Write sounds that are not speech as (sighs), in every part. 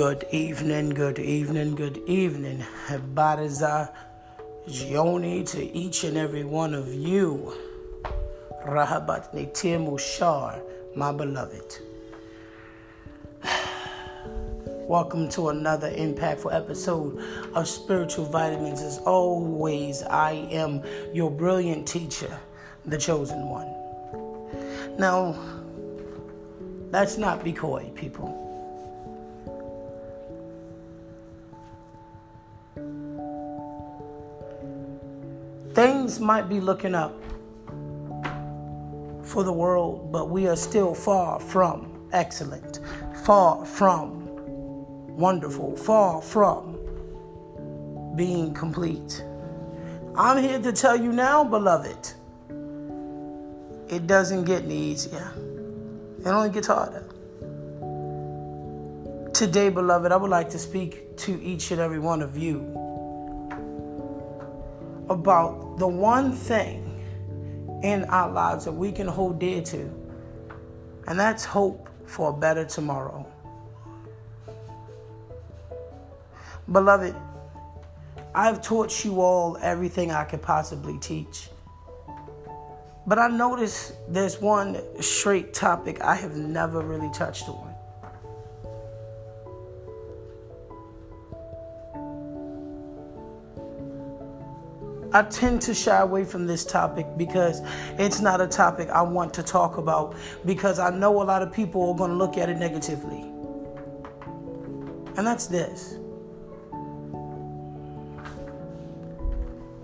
Good evening, good evening, good evening. Bariza Jioni to each and every one of you. Rahabat Netimu Shar, my beloved. Welcome to another impactful episode of Spiritual Vitamins. As always, I am your brilliant teacher, the chosen one. Now, let's not be coy, people. Things might be looking up for the world, but we are still far from excellent, far from wonderful, far from being complete. I'm here to tell you now, beloved, it doesn't get any easier. It only gets harder. Today, beloved, I would like to speak to each and every one of you about the one thing in our lives that we can hold dear to, and that's hope for a better tomorrow. Beloved, I've taught you all everything I could possibly teach. But I notice there's one straight topic I have never really touched on. I tend to shy away from this topic because it's not a topic I want to talk about because I know a lot of people are going to look at it negatively. And that's this.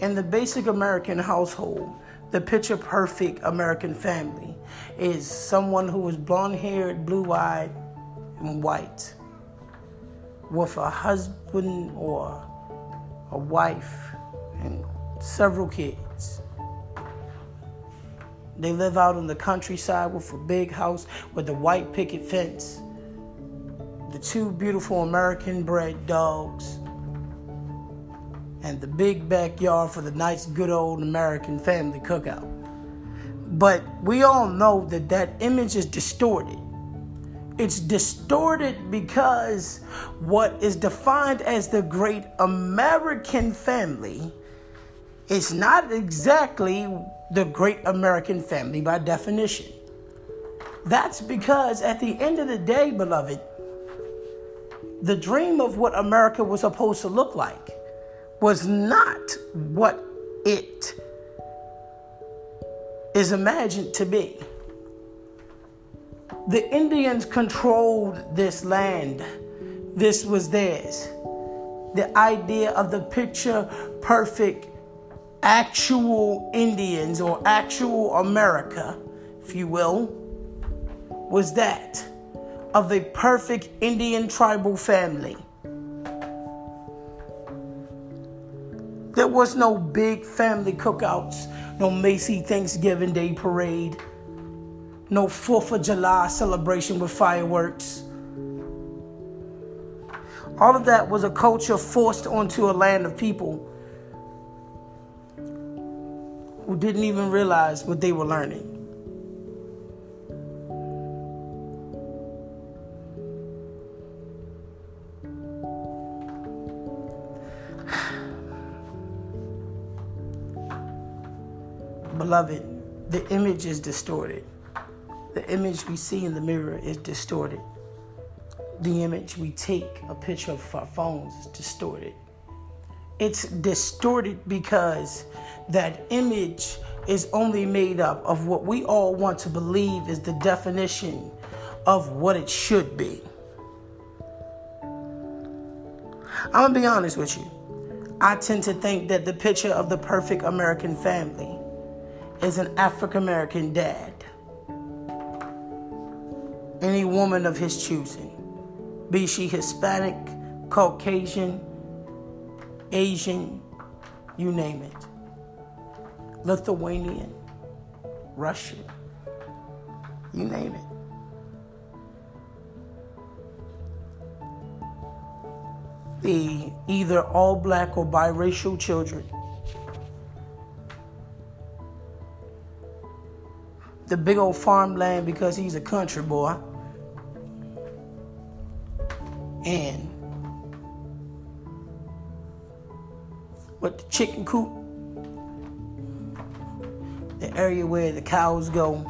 In the basic American household, the picture perfect American family is someone who is blonde haired, blue eyed, and white, with a husband or a wife several kids. They live out in the countryside with a big house with a white picket fence, the two beautiful American bred dogs, and the big backyard for the nice, good old American family cookout. But we all know that that image is distorted. It's distorted because what is defined as the great American family is not exactly the great American family by definition. That's because at the end of the day, beloved, the dream of what America was supposed to look like was not what it is imagined to be. The Indians controlled this land, this was theirs. The idea of the picture perfect actual Indians or actual America, if you will, was that of a perfect Indian tribal family There was no big family cookouts, no Macy Thanksgiving Day parade, no 4th of July celebration with fireworks. All of that was a culture forced onto a land of people who didn't even realize what they were learning. (sighs) Beloved, the image is distorted. The image we see in the mirror is distorted. The image we take a picture of our phones is distorted. It's distorted because that image is only made up of what we all want to believe is the definition of what it should be. I'm gonna be honest with you. I tend to think that the picture of the perfect American family is an African American dad. Any woman of his choosing, be she Hispanic, Caucasian, Asian, you name it. Lithuanian, Russian, you name it. The either all black or biracial children the big old farmland because he's a country boy. And what the chicken coop, area where the cows go.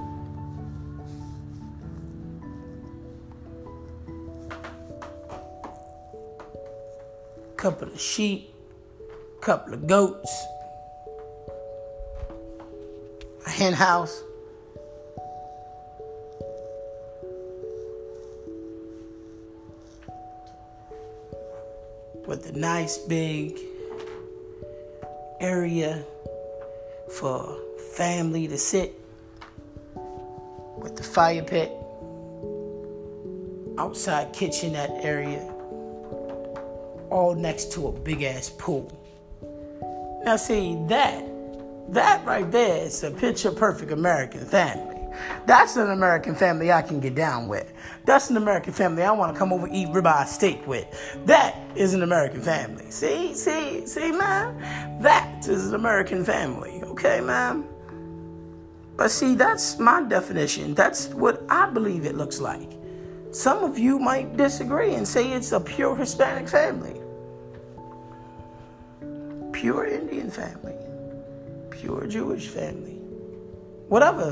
Couple of sheep, couple of goats, a hen house. with a nice big area for family to sit with the fire pit, outside kitchen, that area, all next to a big ass pool. Now, see, that, that right there is a picture perfect American family. That's an American family I can get down with. That's an American family I want to come over eat ribeye steak with. That is an American family. See, see, see, man? That is an American family. Okay, man? But see, that's my definition. That's what I believe it looks like. Some of you might disagree and say it's a pure Hispanic family, pure Indian family, pure Jewish family, whatever.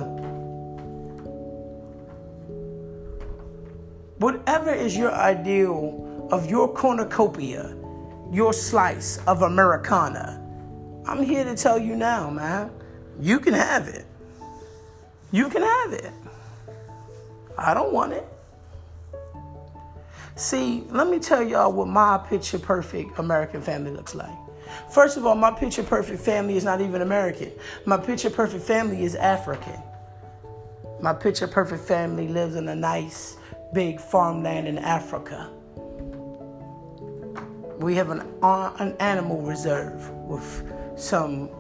Whatever is your ideal of your cornucopia, your slice of Americana, I'm here to tell you now, man, you can have it. You can have it. I don't want it. See, let me tell y'all what my picture perfect American family looks like. First of all, my picture perfect family is not even American. My picture perfect family is African. My picture perfect family lives in a nice big farmland in Africa. We have an, an animal reserve with some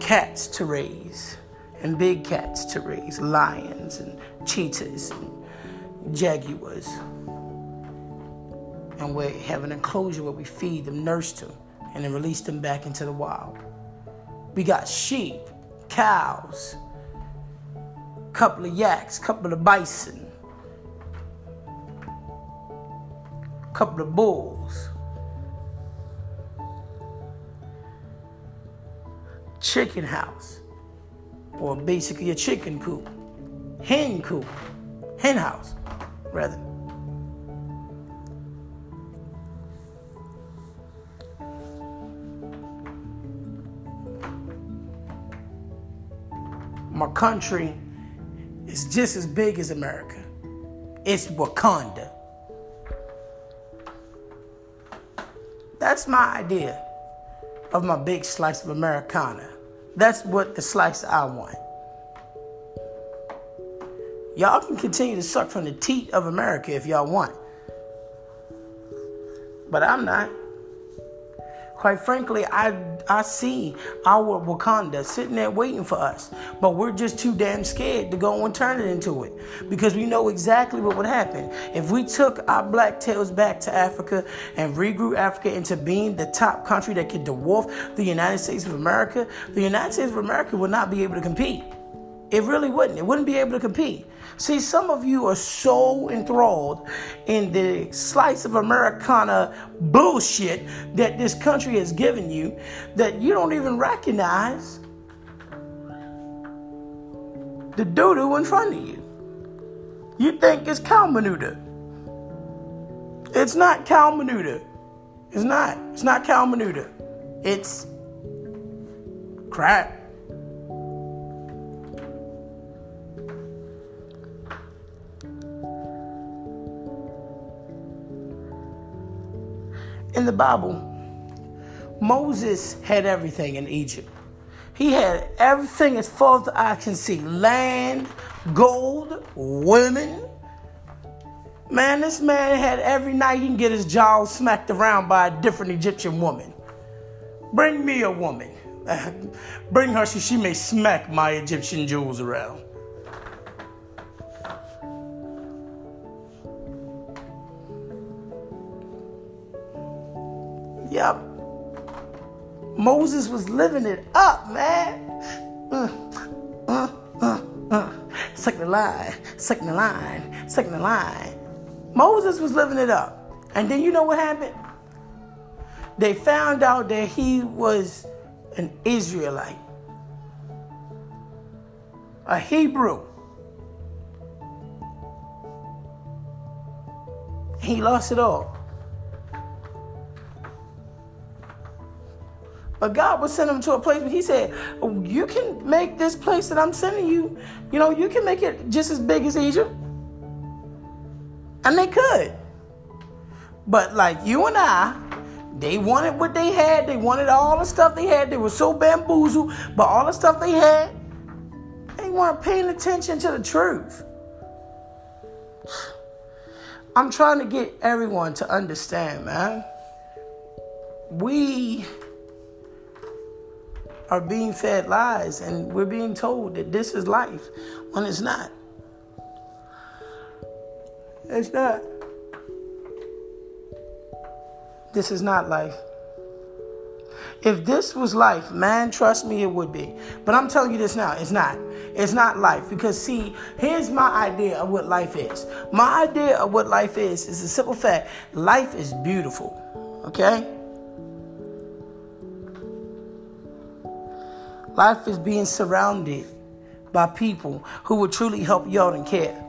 cats to raise and big cats to raise, lions and cheetahs and jaguars. And we have an enclosure where we feed them, nurse them, and then release them back into the wild. We got sheep, cows, couple of yaks, couple of bison, couple of bulls, chicken house, or basically a chicken coop, hen coop, hen house, rather. My country is just as big as America. It's Wakanda. That's my idea of my big slice of Americana. That's what the slice I want. Y'all can continue to suck from the teat of America if y'all want. But I'm not. Quite frankly, I, I see our Wakanda sitting there waiting for us, but we're just too damn scared to go and turn it into it because we know exactly what would happen. If we took our black tails back to Africa and regrew Africa into being the top country that could dwarf the United States of America, the United States of America would not be able to compete. It really wouldn't. It wouldn't be able to compete. See, some of you are so enthralled in the slice of Americana bullshit that this country has given you that you don't even recognize the doo-doo in front of you. You think it's cow manure. It's not cow manure. It's not. It's not cow manure. It's crap. In the Bible, Moses had everything in Egypt. He had everything as far as eye can see land, gold, women. Man, this man had every night he can get his jaw smacked around by a different Egyptian woman. Bring me a woman. (laughs) Bring her so she may smack my Egyptian jewels around. Yep. Moses was living it up, man. Uh, uh, uh. Second line, second line, second line. Moses was living it up. And then you know what happened? They found out that he was an Israelite, a Hebrew. He lost it all. But God would send him to a place where He said, oh, You can make this place that I'm sending you, you know, you can make it just as big as Egypt. And they could. But like you and I, they wanted what they had. They wanted all the stuff they had. They were so bamboozled by all the stuff they had. They weren't paying attention to the truth. I'm trying to get everyone to understand, man. We are being fed lies and we're being told that this is life when it's not. It's not. This is not life. If this was life, man, trust me, it would be. But I'm telling you this now, it's not. It's not life. Because, see, here's my idea of what life is. My idea of what life is is a simple fact life is beautiful. Okay? Life is being surrounded by people who will truly help y'all and care.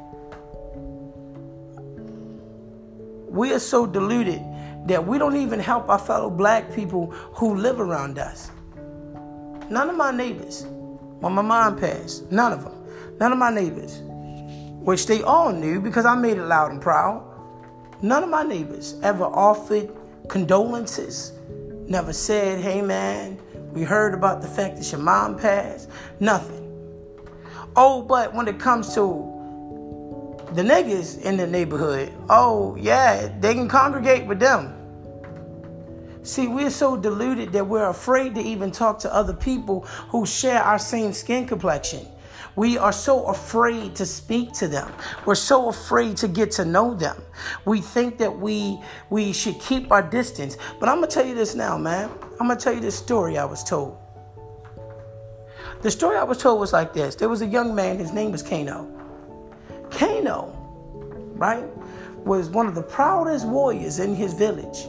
We are so deluded that we don't even help our fellow black people who live around us. None of my neighbors, when my mom passed, none of them, none of my neighbors, which they all knew because I made it loud and proud, none of my neighbors ever offered condolences, never said, hey man, we heard about the fact that your mom passed. Nothing. Oh, but when it comes to the niggas in the neighborhood, oh, yeah, they can congregate with them. See, we're so deluded that we're afraid to even talk to other people who share our same skin complexion. We are so afraid to speak to them. We're so afraid to get to know them. We think that we we should keep our distance. But I'm gonna tell you this now, man. I'm gonna tell you this story I was told. The story I was told was like this. There was a young man, his name was Kano. Kano, right, was one of the proudest warriors in his village.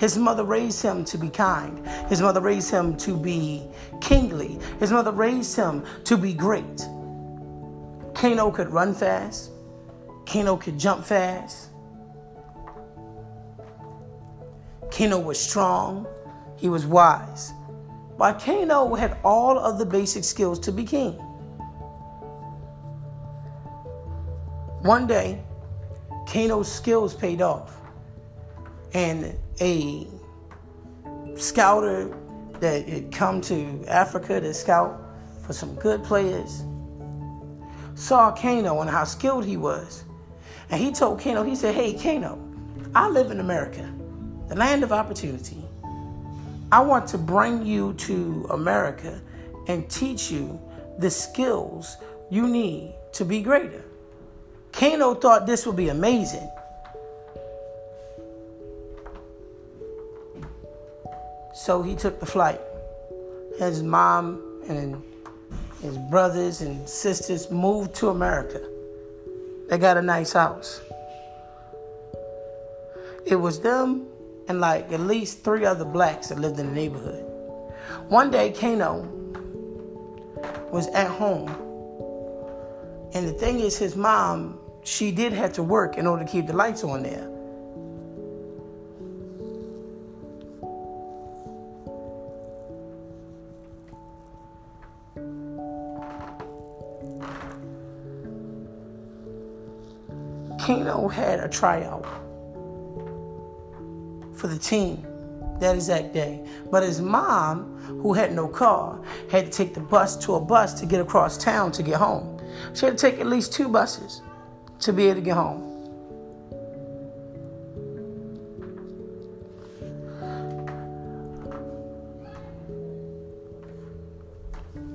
His mother raised him to be kind. His mother raised him to be kingly. His mother raised him to be great. Kano could run fast. Kano could jump fast. Kano was strong. He was wise. But Kano had all of the basic skills to be king. One day, Kano's skills paid off. And a scouter that had come to Africa to scout for some good players saw Kano and how skilled he was. And he told Kano, he said, Hey, Kano, I live in America, the land of opportunity. I want to bring you to America and teach you the skills you need to be greater. Kano thought this would be amazing. So he took the flight. His mom and his brothers and sisters moved to America. They got a nice house. It was them and like at least three other blacks that lived in the neighborhood. One day, Kano was at home. And the thing is, his mom, she did have to work in order to keep the lights on there. Kano had a tryout for the team that exact day. But his mom, who had no car, had to take the bus to a bus to get across town to get home. She had to take at least two buses to be able to get home.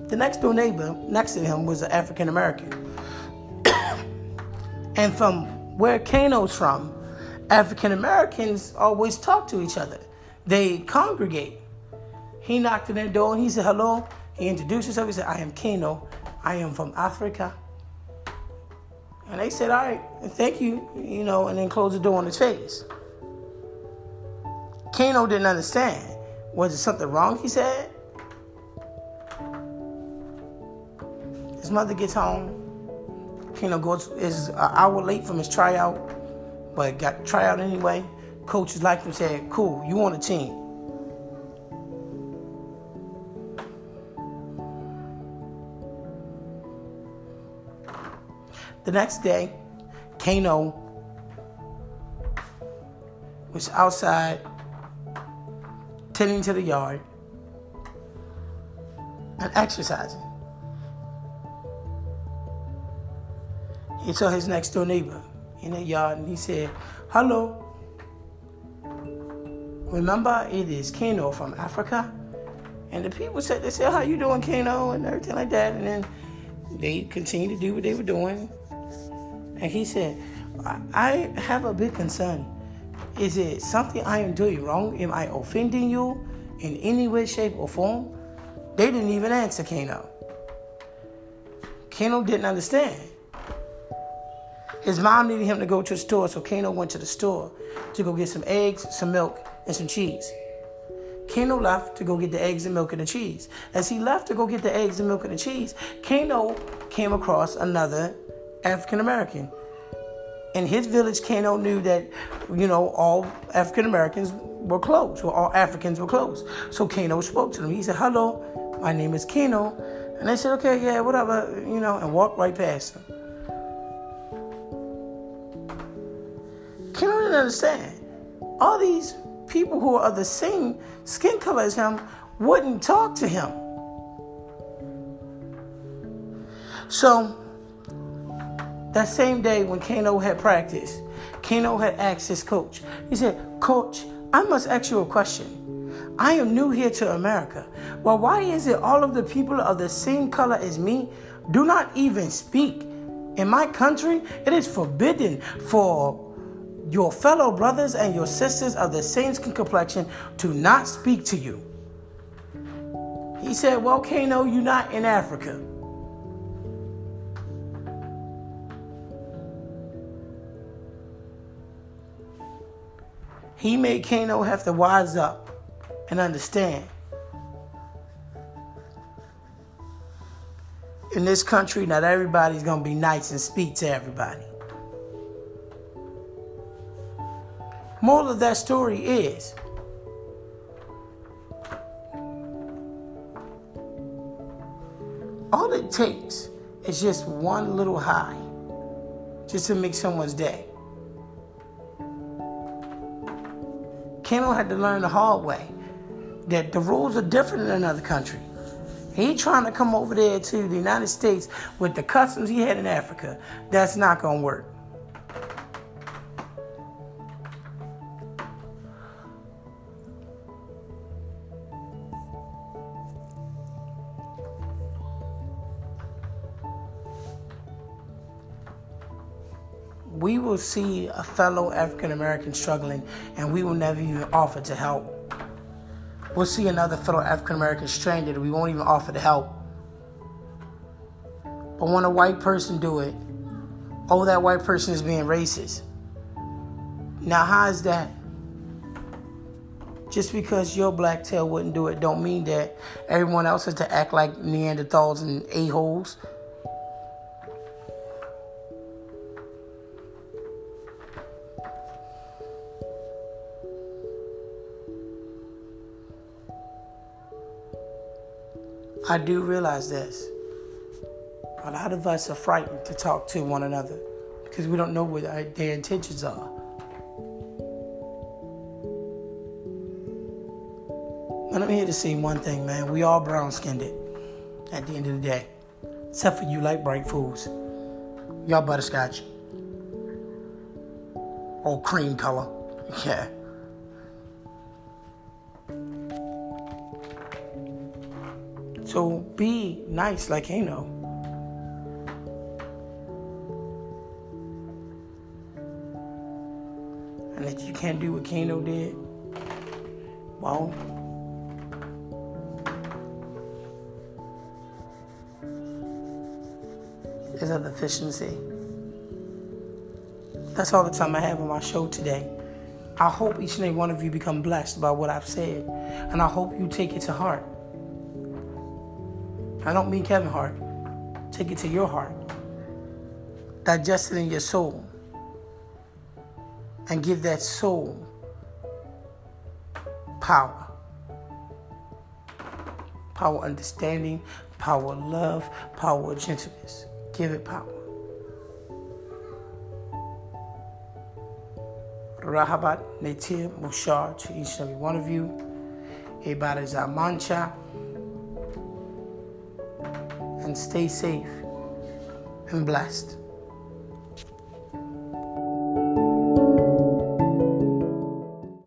The next door neighbor next to him was an African American. (coughs) and from where Kano's from, African Americans always talk to each other. They congregate. He knocked on their door and he said, Hello. He introduced himself. He said, I am Kano. I am from Africa. And they said, all right, thank you, you know, and then closed the door on his face. Kano didn't understand. Was it something wrong, he said? His mother gets home. Kano goes is an hour late from his tryout, but got tryout anyway. Coaches like him said, cool, you on the team. The next day, Kano was outside tending to the yard and exercising. He saw his next door neighbor in the yard and he said, Hello. Remember, it is Kano from Africa. And the people said, they said, how you doing, Kano? And everything like that. And then they continued to do what they were doing. And he said, I have a big concern. Is it something I am doing wrong? Am I offending you in any way, shape, or form? They didn't even answer Kano. Kano didn't understand. His mom needed him to go to the store, so Kano went to the store to go get some eggs, some milk, and some cheese. Kano left to go get the eggs and milk and the cheese. As he left to go get the eggs and milk and the cheese, Kano came across another African American. In his village, Kano knew that, you know, all African Americans were closed, or all Africans were closed. So Kano spoke to them. He said, Hello, my name is Kano. And they said, Okay, yeah, whatever, you know, and walked right past him. Didn't understand. All these people who are the same skin color as him wouldn't talk to him. So, that same day when Kano had practice, Kano had asked his coach. He said, Coach, I must ask you a question. I am new here to America. Well, why is it all of the people of the same color as me do not even speak? In my country, it is forbidden for your fellow brothers and your sisters of the same skin complexion to not speak to you. He said, Well, Kano, you're not in Africa. He made Kano have to wise up and understand. In this country, not everybody's going to be nice and speak to everybody. Moral of that story is all it takes is just one little high just to make someone's day. Kano had to learn the hard way that the rules are different in another country. He trying to come over there to the United States with the customs he had in Africa. That's not going to work. Will see a fellow African American struggling and we will never even offer to help. We'll see another fellow African American stranded and we won't even offer to help. But when a white person do it, oh, that white person is being racist. Now, how is that? Just because your black tail wouldn't do it, don't mean that everyone else has to act like Neanderthals and a-holes. I do realize this. A lot of us are frightened to talk to one another because we don't know what their intentions are. But I'm here to say one thing, man. We all brown skinned it at the end of the day. Except for you light bright fools. Y'all butterscotch. Or cream color. (laughs) Yeah. So be nice like Kano. And if you can't do what Kano did, well, in the sea. That's all the time I have on my show today. I hope each and every one of you become blessed by what I've said, and I hope you take it to heart. I don't mean Kevin Hart. Take it to your heart. Digest it in your soul. And give that soul power. Power understanding, power love, power gentleness. Give it power. Rahabat Netir Mushar to each and every one of you. Ibadah Zamancha. And stay safe and blessed.